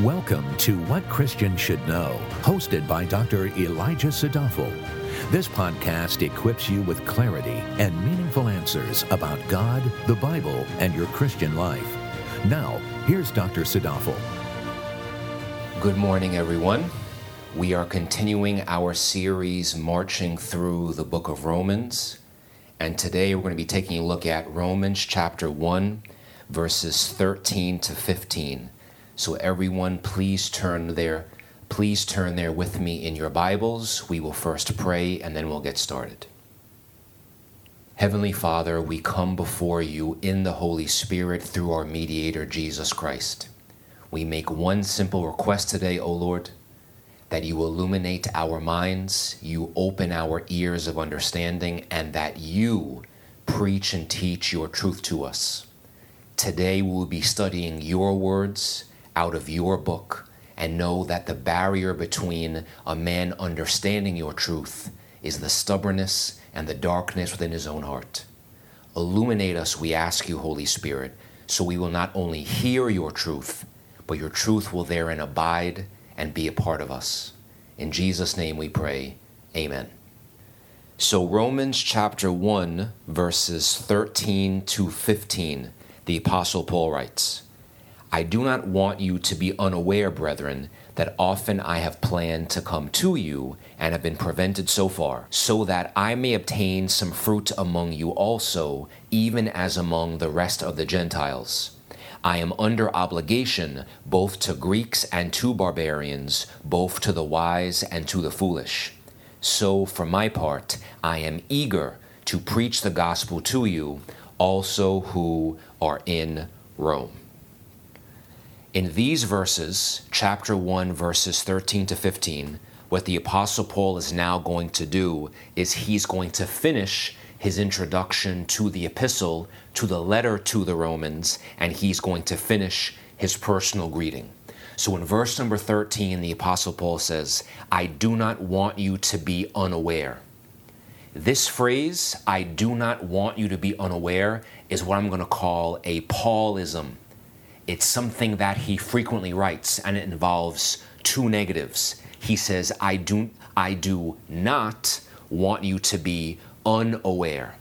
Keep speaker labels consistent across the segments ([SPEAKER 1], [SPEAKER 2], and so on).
[SPEAKER 1] Welcome to What Christians Should Know, hosted by Dr. Elijah Sadafel. This podcast equips you with clarity and meaningful answers about God, the Bible, and your Christian life. Now, here's Dr. Sadafel.
[SPEAKER 2] Good morning, everyone. We are continuing our series marching through the book of Romans. And today we're going to be taking a look at Romans chapter 1, verses 13 to 15. So everyone please turn there please turn there with me in your Bibles. We will first pray and then we'll get started. Heavenly Father, we come before you in the Holy Spirit through our mediator Jesus Christ. We make one simple request today, O Lord, that you illuminate our minds, you open our ears of understanding, and that you preach and teach your truth to us. Today we will be studying your words out of your book and know that the barrier between a man understanding your truth is the stubbornness and the darkness within his own heart. Illuminate us, we ask you, Holy Spirit, so we will not only hear your truth, but your truth will therein abide and be a part of us. In Jesus' name we pray. Amen. So, Romans chapter 1, verses 13 to 15, the Apostle Paul writes, I do not want you to be unaware, brethren, that often I have planned to come to you and have been prevented so far, so that I may obtain some fruit among you also, even as among the rest of the Gentiles. I am under obligation both to Greeks and to barbarians, both to the wise and to the foolish. So, for my part, I am eager to preach the gospel to you, also who are in Rome. In these verses, chapter 1, verses 13 to 15, what the Apostle Paul is now going to do is he's going to finish his introduction to the epistle, to the letter to the Romans, and he's going to finish his personal greeting. So in verse number 13, the Apostle Paul says, I do not want you to be unaware. This phrase, I do not want you to be unaware, is what I'm going to call a Paulism. It's something that he frequently writes, and it involves two negatives. He says, I do, I do not want you to be unaware.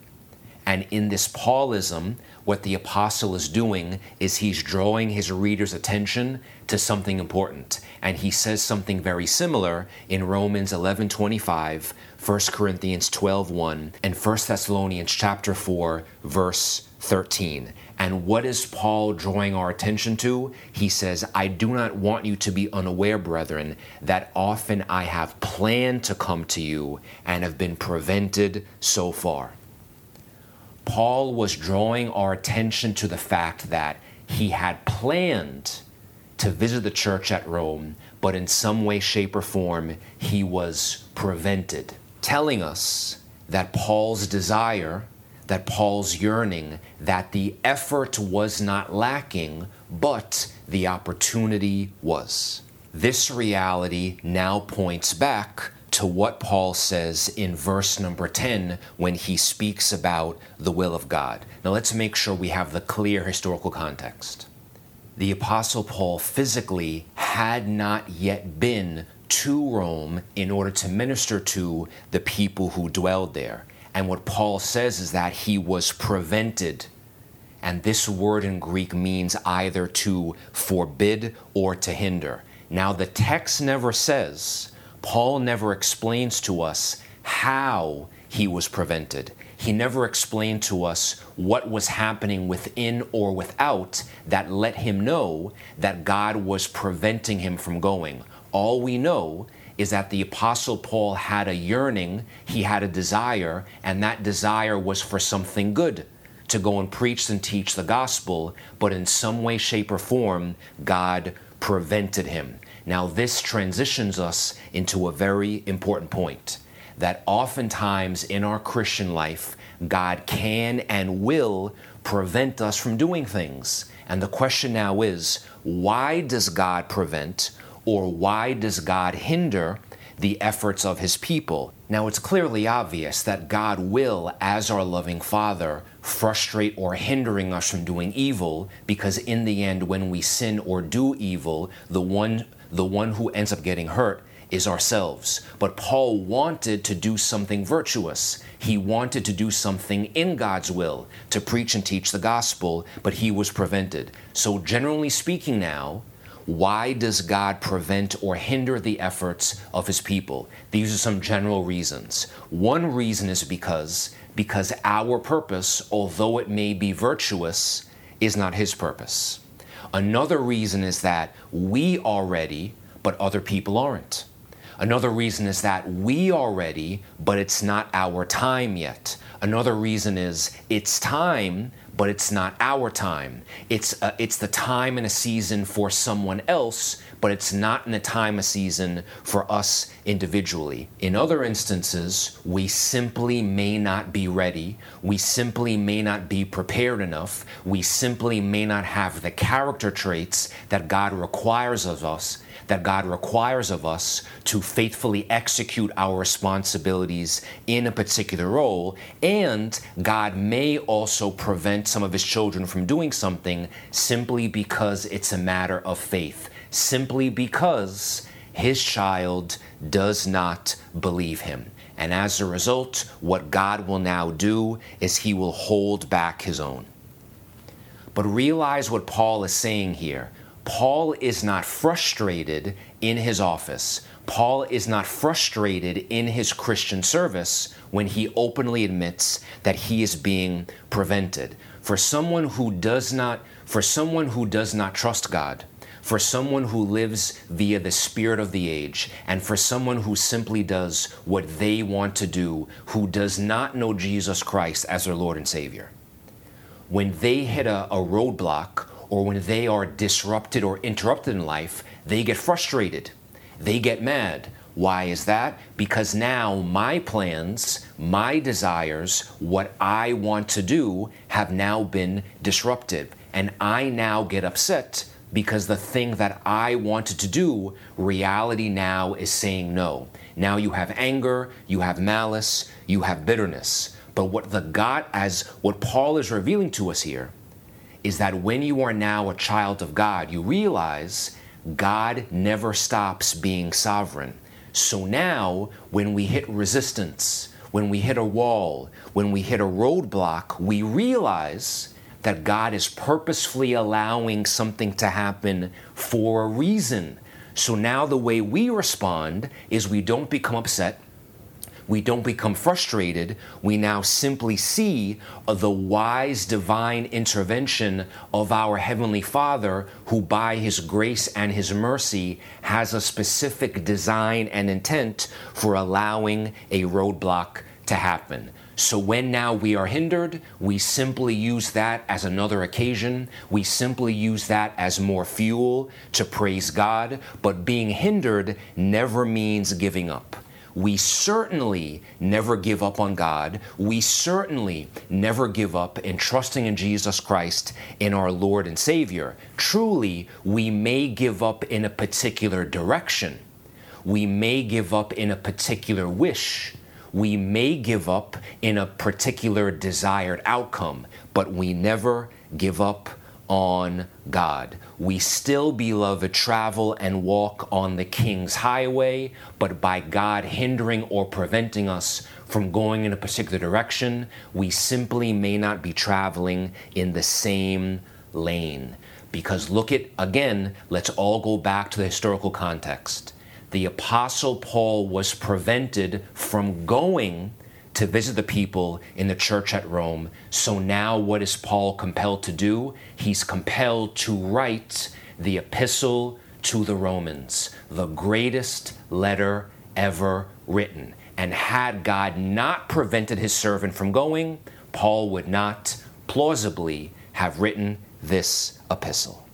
[SPEAKER 2] And in this Paulism, what the apostle is doing is he's drawing his reader's attention to something important. And he says something very similar in Romans 11:25, 1 Corinthians 12:1, and 1 Thessalonians chapter 4, verse 13. And what is Paul drawing our attention to? He says, I do not want you to be unaware, brethren, that often I have planned to come to you and have been prevented so far. Paul was drawing our attention to the fact that he had planned to visit the church at Rome, but in some way, shape, or form, he was prevented, telling us that Paul's desire that Paul's yearning that the effort was not lacking, but the opportunity was. This reality now points back to what Paul says in verse number 10 when he speaks about the will of God. Now let's make sure we have the clear historical context. The Apostle Paul physically had not yet been to Rome in order to minister to the people who dwelled there. And what Paul says is that he was prevented. And this word in Greek means either to forbid or to hinder. Now, the text never says, Paul never explains to us how he was prevented. He never explained to us what was happening within or without that let him know that God was preventing him from going. All we know is that the Apostle Paul had a yearning, he had a desire, and that desire was for something good to go and preach and teach the gospel, but in some way, shape, or form, God prevented him. Now, this transitions us into a very important point that oftentimes in our Christian life, God can and will prevent us from doing things. And the question now is why does God prevent? Or why does God hinder the efforts of his people? Now, it's clearly obvious that God will, as our loving Father, frustrate or hindering us from doing evil because in the end when we sin or do evil the one the one who ends up getting hurt is ourselves. But Paul wanted to do something virtuous. He wanted to do something in God's will to preach and teach the gospel but he was prevented. So generally speaking now why does God prevent or hinder the efforts of his people? These are some general reasons. One reason is because because our purpose, although it may be virtuous, is not his purpose. Another reason is that we are ready, but other people aren't. Another reason is that we are ready, but it's not our time yet. Another reason is it's time, but it's not our time. It's, uh, it's the time and a season for someone else, but it's not in a time, a season for us individually. In other instances, we simply may not be ready. We simply may not be prepared enough. We simply may not have the character traits that God requires of us that God requires of us to faithfully execute our responsibilities in a particular role, and God may also prevent some of His children from doing something simply because it's a matter of faith, simply because His child does not believe Him. And as a result, what God will now do is He will hold back His own. But realize what Paul is saying here. Paul is not frustrated in his office. Paul is not frustrated in his Christian service when he openly admits that he is being prevented. For someone who does not for someone who does not trust God, for someone who lives via the spirit of the age, and for someone who simply does what they want to do, who does not know Jesus Christ as their Lord and Savior. When they hit a, a roadblock or when they are disrupted or interrupted in life, they get frustrated. They get mad. Why is that? Because now my plans, my desires, what I want to do have now been disrupted. And I now get upset because the thing that I wanted to do, reality now is saying no. Now you have anger, you have malice, you have bitterness. But what the God, as what Paul is revealing to us here, is that when you are now a child of God, you realize God never stops being sovereign. So now, when we hit resistance, when we hit a wall, when we hit a roadblock, we realize that God is purposefully allowing something to happen for a reason. So now the way we respond is we don't become upset, we don't become frustrated. We now simply see uh, the wise divine intervention of our Heavenly Father, who by His grace and His mercy has a specific design and intent for allowing a roadblock to happen. So when now we are hindered, we simply use that as another occasion. We simply use that as more fuel to praise God. But being hindered never means giving up we certainly never give up on God. We certainly never give up in trusting in Jesus Christ in our Lord and Savior. Truly, we may give up in a particular direction. We may give up in a particular wish. We may give up in a particular desired outcome, but we never give up on God. We still, beloved, travel and walk on the King's highway, but by God hindering or preventing us from going in a particular direction, we simply may not be traveling in the same lane. Because look at, again, let's all go back to the historical context. The Apostle Paul was prevented from going to visit the people in the church at Rome. So now, what is Paul compelled to do? He's compelled to write the epistle to the Romans, the greatest letter ever written. And had God not prevented his servant from going, Paul would not plausibly have written this epistle.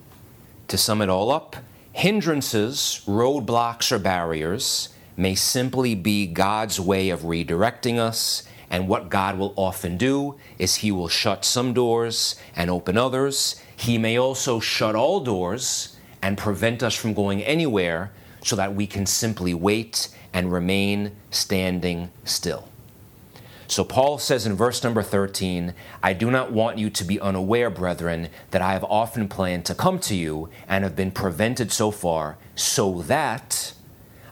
[SPEAKER 2] To sum it all up, hindrances, roadblocks, or barriers may simply be God's way of redirecting us. And what God will often do is He will shut some doors and open others. He may also shut all doors and prevent us from going anywhere so that we can simply wait and remain standing still. So Paul says in verse number 13, I do not want you to be unaware, brethren, that I have often planned to come to you and have been prevented so far, so that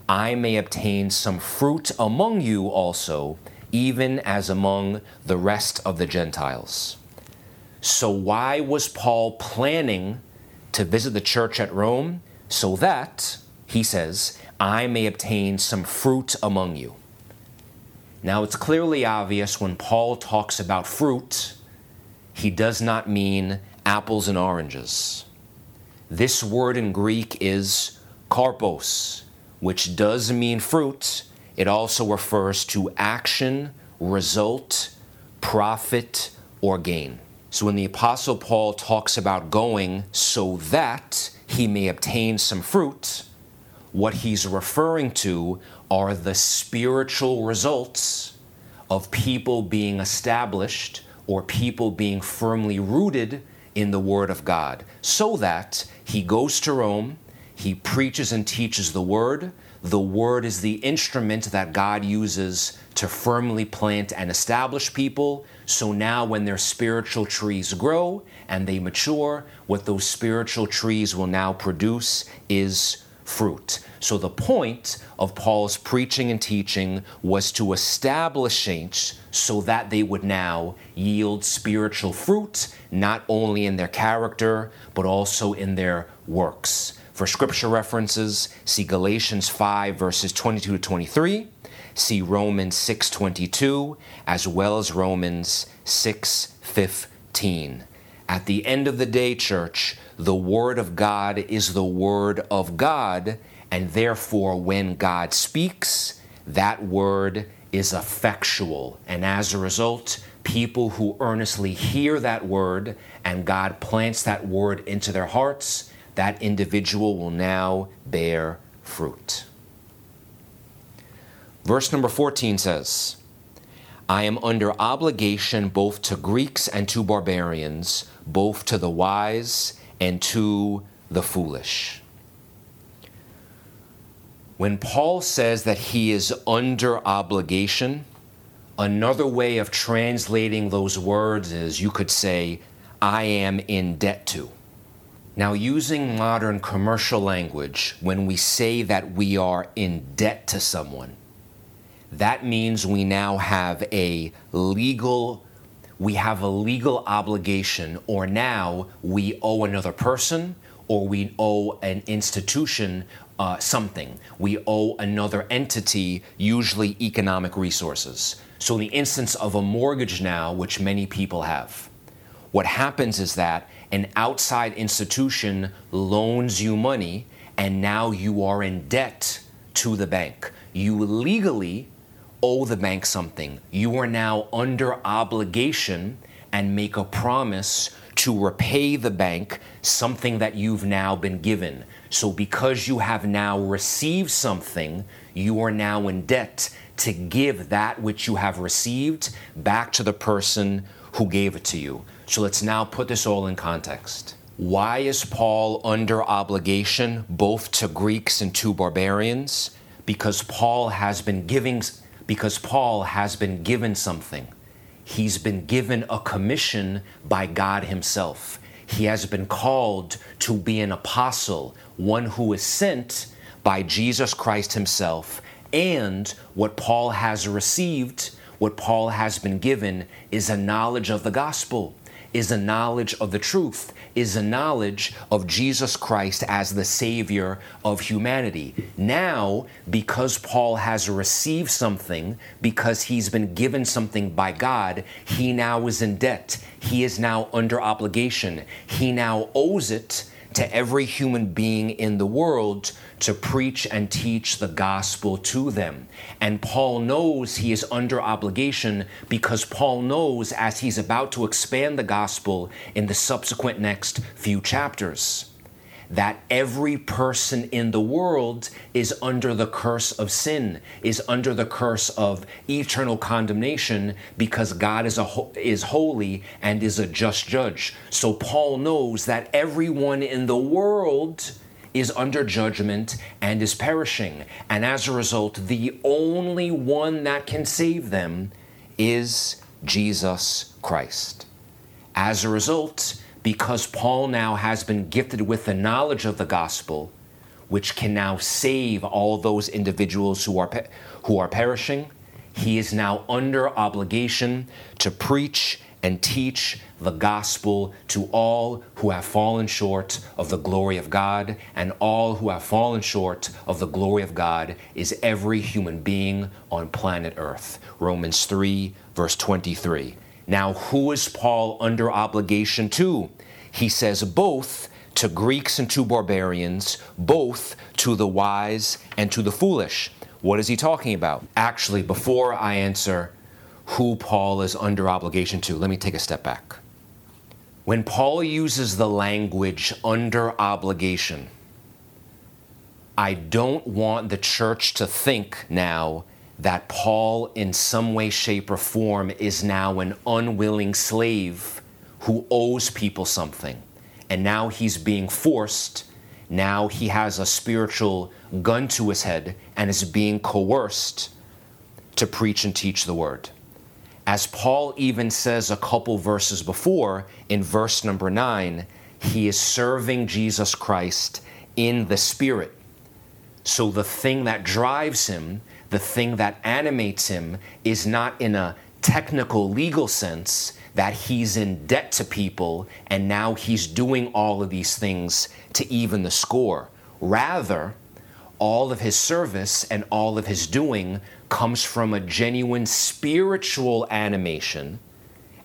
[SPEAKER 2] I may obtain some fruit among you also, even as among the rest of the Gentiles. So, why was Paul planning to visit the church at Rome? So that, he says, I may obtain some fruit among you. Now, it's clearly obvious when Paul talks about fruit, he does not mean apples and oranges. This word in Greek is karpos, which does mean fruit. It also refers to action, result, profit, or gain. So when the Apostle Paul talks about going so that he may obtain some fruit, what he's referring to are the spiritual results of people being established or people being firmly rooted in the Word of God, so that he goes to Rome, he preaches and teaches the Word. The Word is the instrument that God uses to firmly plant and establish people. So now, when their spiritual trees grow and they mature, what those spiritual trees will now produce is fruit. So, the point of Paul's preaching and teaching was to establish saints so that they would now yield spiritual fruit, not only in their character, but also in their works. For scripture references, see Galatians 5, verses 22 to 23, see Romans 6, 22, as well as Romans 6, 15. At the end of the day, church, the Word of God is the Word of God, and therefore, when God speaks, that Word is effectual. And as a result, people who earnestly hear that Word and God plants that Word into their hearts, that individual will now bear fruit. Verse number 14 says, I am under obligation both to Greeks and to barbarians, both to the wise and to the foolish. When Paul says that he is under obligation, another way of translating those words is you could say, I am in debt to. Now, using modern commercial language, when we say that we are in debt to someone, that means we now have a legal we have a legal obligation, or now we owe another person or we owe an institution uh, something. We owe another entity, usually economic resources. So, in the instance of a mortgage now, which many people have, what happens is that an outside institution loans you money, and now you are in debt to the bank. You legally owe the bank something. You are now under obligation and make a promise to repay the bank something that you've now been given. So, because you have now received something, you are now in debt to give that which you have received back to the person who gave it to you. So, let's now put this all in context. Why is Paul under obligation both to Greeks and to barbarians? Because Paul has been giving because Paul has been given something. He's been given a commission by God Himself. He has been called to be an apostle, one who is sent by Jesus Christ Himself. And what Paul has received, what Paul has been given, is a knowledge of the gospel is a knowledge of the truth, is a knowledge of Jesus Christ as the Savior of humanity. Now, because Paul has received something, because he's been given something by God, he now is in debt. He is now under obligation. He now owes it to every human being in the world to preach and teach the gospel to them. And Paul knows he is under obligation because Paul knows as he's about to expand the gospel in the subsequent next few chapters that every person in the world is under the curse of sin, is under the curse of eternal condemnation because God is, a, is holy and is a just judge. So Paul knows that everyone in the world is under judgment and is perishing. And as a result, the only one that can save them is Jesus Christ. As a result, because Paul now has been gifted with the knowledge of the gospel, which can now save all those individuals who are, who are perishing, he is now under obligation to preach and teach the gospel to all who have fallen short of the glory of God, and all who have fallen short of the glory of God is every human being on planet Earth. Romans 3, verse 23. Now, who is Paul under obligation to? He says, both to Greeks and to barbarians, both to the wise and to the foolish. What is he talking about? Actually, before I answer who Paul is under obligation to, let me take a step back. When Paul uses the language under obligation, I don't want the church to think now that Paul, in some way, shape, or form, is now an unwilling slave who owes people something. And now he's being forced now he has a spiritual gun to his head and is being coerced to preach and teach the word. As Paul even says a couple verses before, in verse number nine, he is serving Jesus Christ in the Spirit. So the thing that drives him, the thing that animates him, is not in a technical legal sense, that he's in debt to people and now he's doing all of these things to even the score. Rather, all of his service and all of his doing comes from a genuine spiritual animation.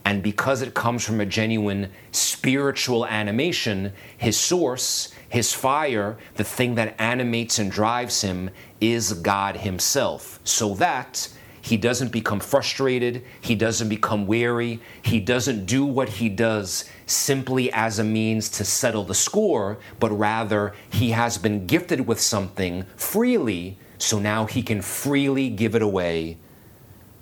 [SPEAKER 2] And because it comes from a genuine spiritual animation, his source, his fire, the thing that animates and drives him, is God Himself. So that he doesn't become frustrated. He doesn't become weary. He doesn't do what he does simply as a means to settle the score, but rather he has been gifted with something freely, so now he can freely give it away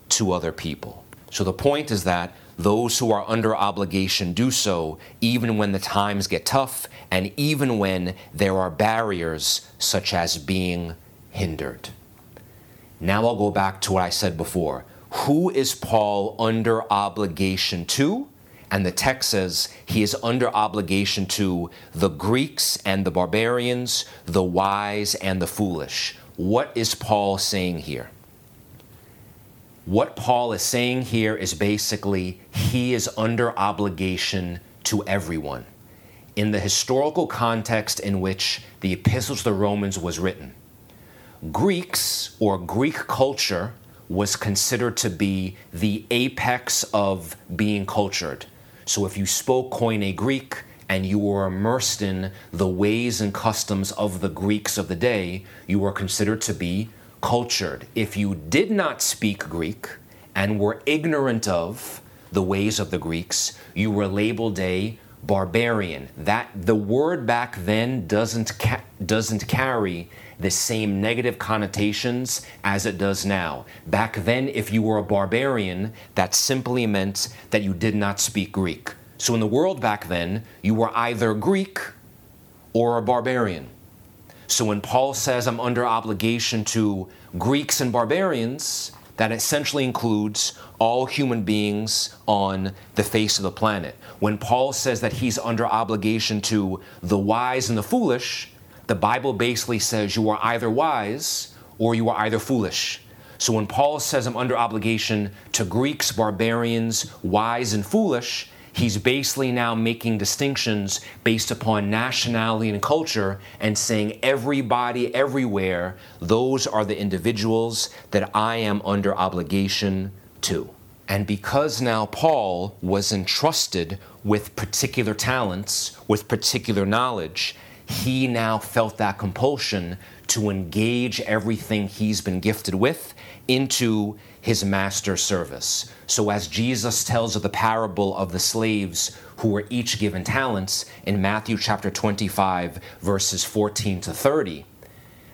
[SPEAKER 2] to other people. So the point is that those who are under obligation do so even when the times get tough and even when there are barriers such as being hindered. Now I'll go back to what I said before. Who is Paul under obligation to? And the text says he is under obligation to the Greeks and the barbarians, the wise and the foolish. What is Paul saying here? What Paul is saying here is basically he is under obligation to everyone. In the historical context in which the Epistle to the Romans was written, Greeks or Greek culture was considered to be the apex of being cultured. So if you spoke Koine Greek and you were immersed in the ways and customs of the Greeks of the day, you were considered to be cultured. If you did not speak Greek and were ignorant of the ways of the Greeks, you were labeled a barbarian. That the word back then doesn't ca- doesn't carry the same negative connotations as it does now. Back then, if you were a barbarian, that simply meant that you did not speak Greek. So in the world back then, you were either Greek or a barbarian. So when Paul says, I'm under obligation to Greeks and barbarians, that essentially includes all human beings on the face of the planet. When Paul says that he's under obligation to the wise and the foolish, the Bible basically says you are either wise or you are either foolish. So when Paul says I'm under obligation to Greeks, barbarians, wise, and foolish, he's basically now making distinctions based upon nationality and culture and saying everybody everywhere, those are the individuals that I am under obligation to. And because now Paul was entrusted with particular talents, with particular knowledge, he now felt that compulsion to engage everything he's been gifted with into his master's service. So, as Jesus tells of the parable of the slaves who were each given talents in Matthew chapter 25, verses 14 to 30,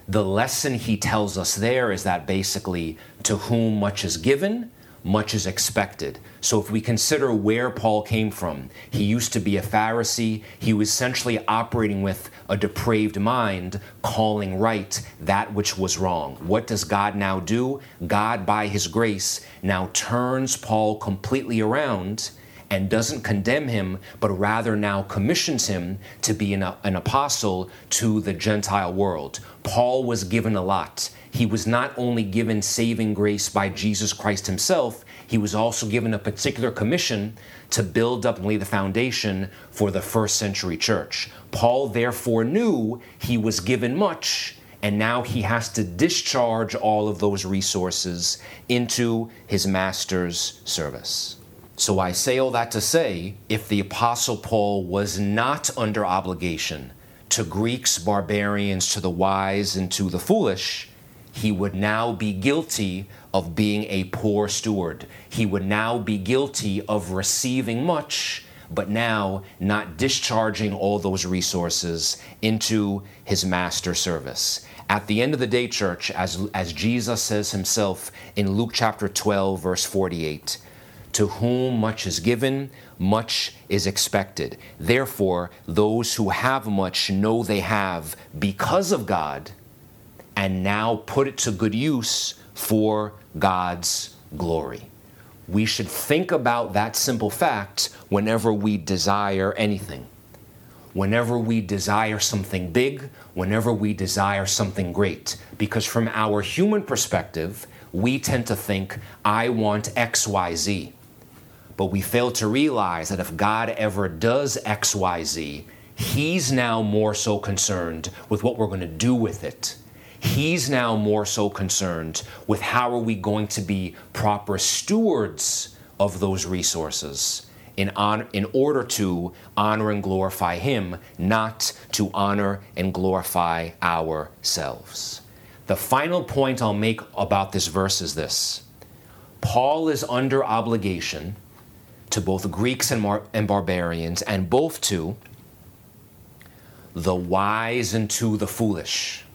[SPEAKER 2] the lesson he tells us there is that basically, to whom much is given, much is expected. So, if we consider where Paul came from, he used to be a Pharisee. He was essentially operating with a depraved mind, calling right that which was wrong. What does God now do? God, by his grace, now turns Paul completely around and doesn't condemn him, but rather now commissions him to be an, an, apostle to the Gentile world. Paul was given a lot. He was not only given saving grace by Jesus Christ himself, he was also given a particular commission to build up and lay the foundation for the first century church. Paul therefore knew he was given much, and now he has to discharge all of those resources into his master's service. So I say all that to say if the Apostle Paul was not under obligation to Greeks, barbarians, to the wise, and to the foolish, he would now be guilty of being a poor steward. He would now be guilty of receiving much, but now not discharging all those resources into his master service. At the end of the day, church, as, as Jesus says himself in Luke chapter 12, verse 48, to whom much is given, much is expected. Therefore, those who have much know they have because of God, and now put it to good use for God's glory. We should think about that simple fact whenever we desire anything. Whenever we desire something big, whenever we desire something great. Because from our human perspective, we tend to think, I want X, Y, Z. But we fail to realize that if God ever does XYZ, He's now more so concerned with what we're going to do with it. He's now more so concerned with how are we going to be proper stewards of those resources in, in order to honor and glorify Him, not to honor and glorify ourselves. The final point I'll make about this verse is this Paul is under obligation to both Greeks and, Mar- and barbarians, and both to the wise and to the foolish.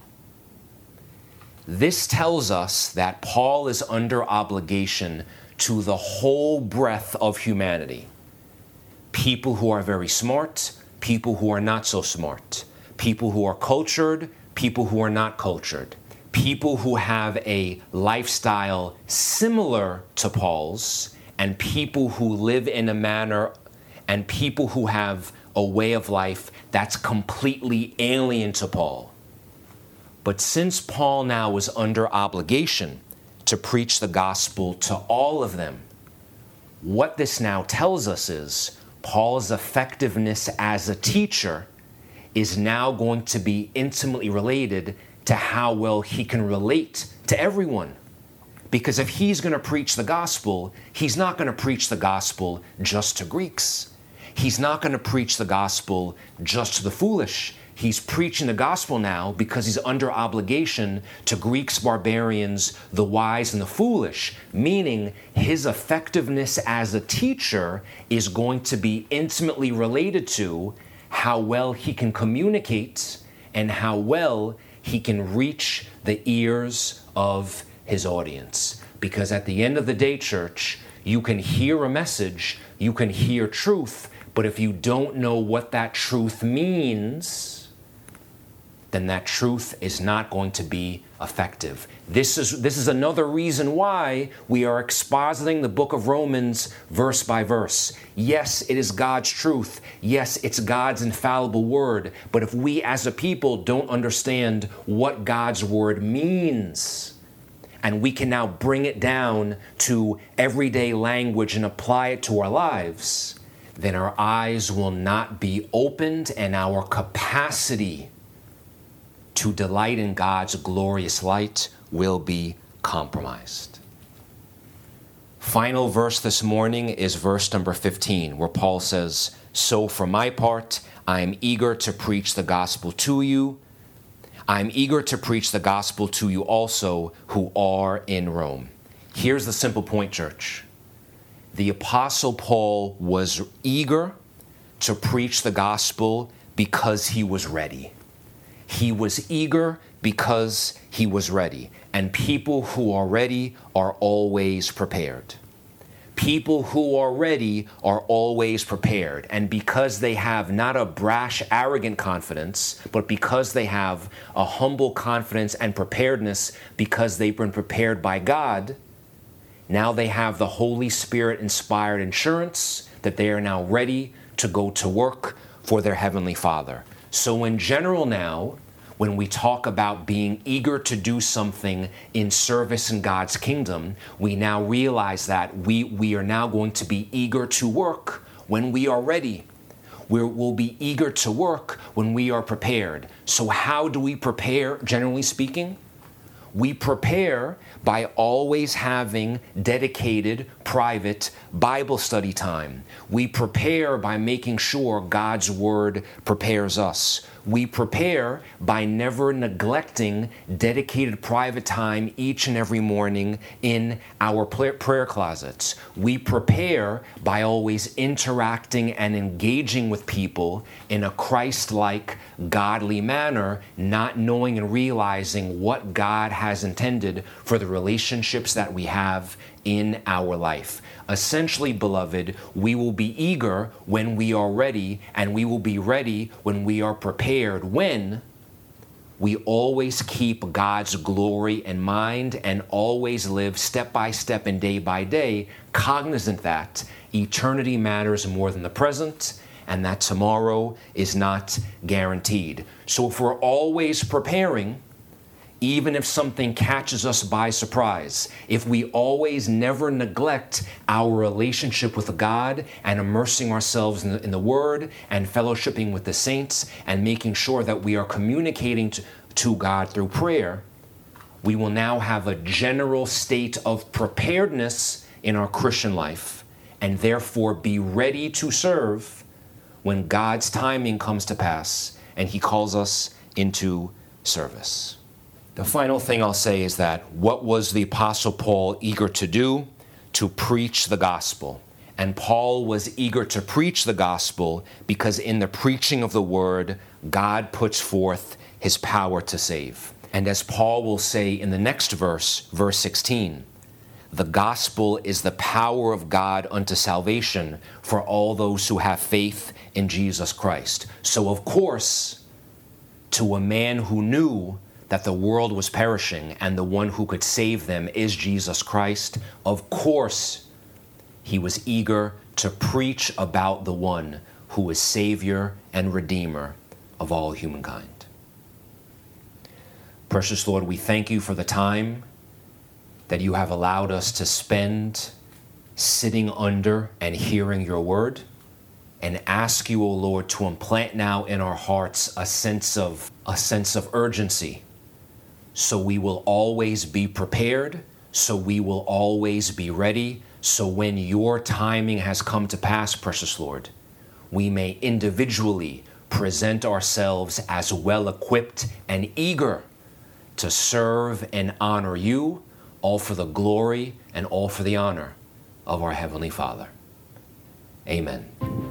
[SPEAKER 2] This tells us that Paul is under obligation to the whole breadth of humanity. People who are very smart, people who are not so smart, people who are cultured, people who are not cultured, people who have a lifestyle similar to Paul's and people who live in a manner and people who have a way of life that's completely alien to Paul. But since Paul now is under obligation to preach the gospel to all of them, what this now tells us is Paul's effectiveness as a teacher is now going to be intimately related to how well he can relate to everyone. Because if he's going to preach the gospel, he's not going to preach the gospel just to Greeks. He's not going to preach the gospel just to the foolish. He's preaching the gospel now because he's under obligation to Greeks, barbarians, the wise, and the foolish, meaning his effectiveness as a teacher is going to be intimately related to how well he can communicate and how well he can reach the ears of his audience. Because at the end of the day, church, you can hear a message, you can hear truth, but if you don't know what that truth means, then that truth is not going to be effective. This is, this is another reason why we are expositing the book of Romans verse by verse. Yes, it is God's truth. Yes, it's God's infallible word. But if we as a people don't understand what God's word means, and we can now bring it down to everyday language and apply it to our lives, then our eyes will not be opened and our capacity to delight in God's glorious light will be compromised. Final verse this morning is verse number 15, where Paul says, So for my part, I am eager to preach the gospel to you I'm eager to preach the gospel to you also who are in Rome. Here's the simple point, church. The Apostle Paul was eager to preach the gospel because he was ready. He was eager because he was ready. And people who are ready are always prepared. People who are ready are always prepared. And because they have not a brash, arrogant confidence, but because they have a humble confidence and preparedness because they've been prepared by God, now they have the Holy Spirit inspired assurance that they are now ready to go to work for their Heavenly Father. So, in general, now, when we talk about being eager to do something in service in God's kingdom, we now realize that we, we are now going to be eager to work when we are ready. we will be eager to work when we are prepared. So, how do we prepare, generally speaking? We prepare by always having dedicated private Bible study time. We prepare by making sure God's Word prepares us. We prepare by never neglecting dedicated private time each and every morning in our prayer closets. We prepare by always interacting and engaging with people in a Christ like, godly manner, not knowing and realizing what God has intended for the relationships that we have in our life. Essentially, beloved, we will be eager when we are ready, and we will be ready when we are prepared. When we always keep God's glory in mind and always live step by step and day by day, cognizant that eternity matters more than the present and that tomorrow is not guaranteed. So if we're always preparing, even if something catches us by surprise, if we always never neglect our relationship with God and immersing ourselves in the, in the, Word and fellowshipping with the saints and making sure that we are communicating to, to God through prayer, we will now have a general state of preparedness in our Christian life and therefore be ready to serve when God's timing comes to pass and He calls us into service. The final thing I'll say is that what was the Apostle Paul eager to do? To preach the gospel. And Paul was eager to preach the gospel because in the preaching of the word, God puts forth his power to save. And as Paul will say in the next verse, verse 16, the gospel is the power of God unto salvation for all those who have faith in Jesus Christ. So, of course, to a man who knew that the world was perishing and the one who could save them is Jesus Christ, of course, he was eager to preach about the one who is Savior and Redeemer of all humankind. Precious Lord, we thank you for the time that you have allowed us to spend sitting under and hearing your word and ask you, O oh Lord, to implant now in our hearts a sense of a sense of urgency so we will always be prepared, so we will always be ready. So when your timing has come to pass, precious Lord, we may individually present ourselves as well equipped and eager to serve and honor you, all for the glory and all for the honor of our Heavenly Father. Amen.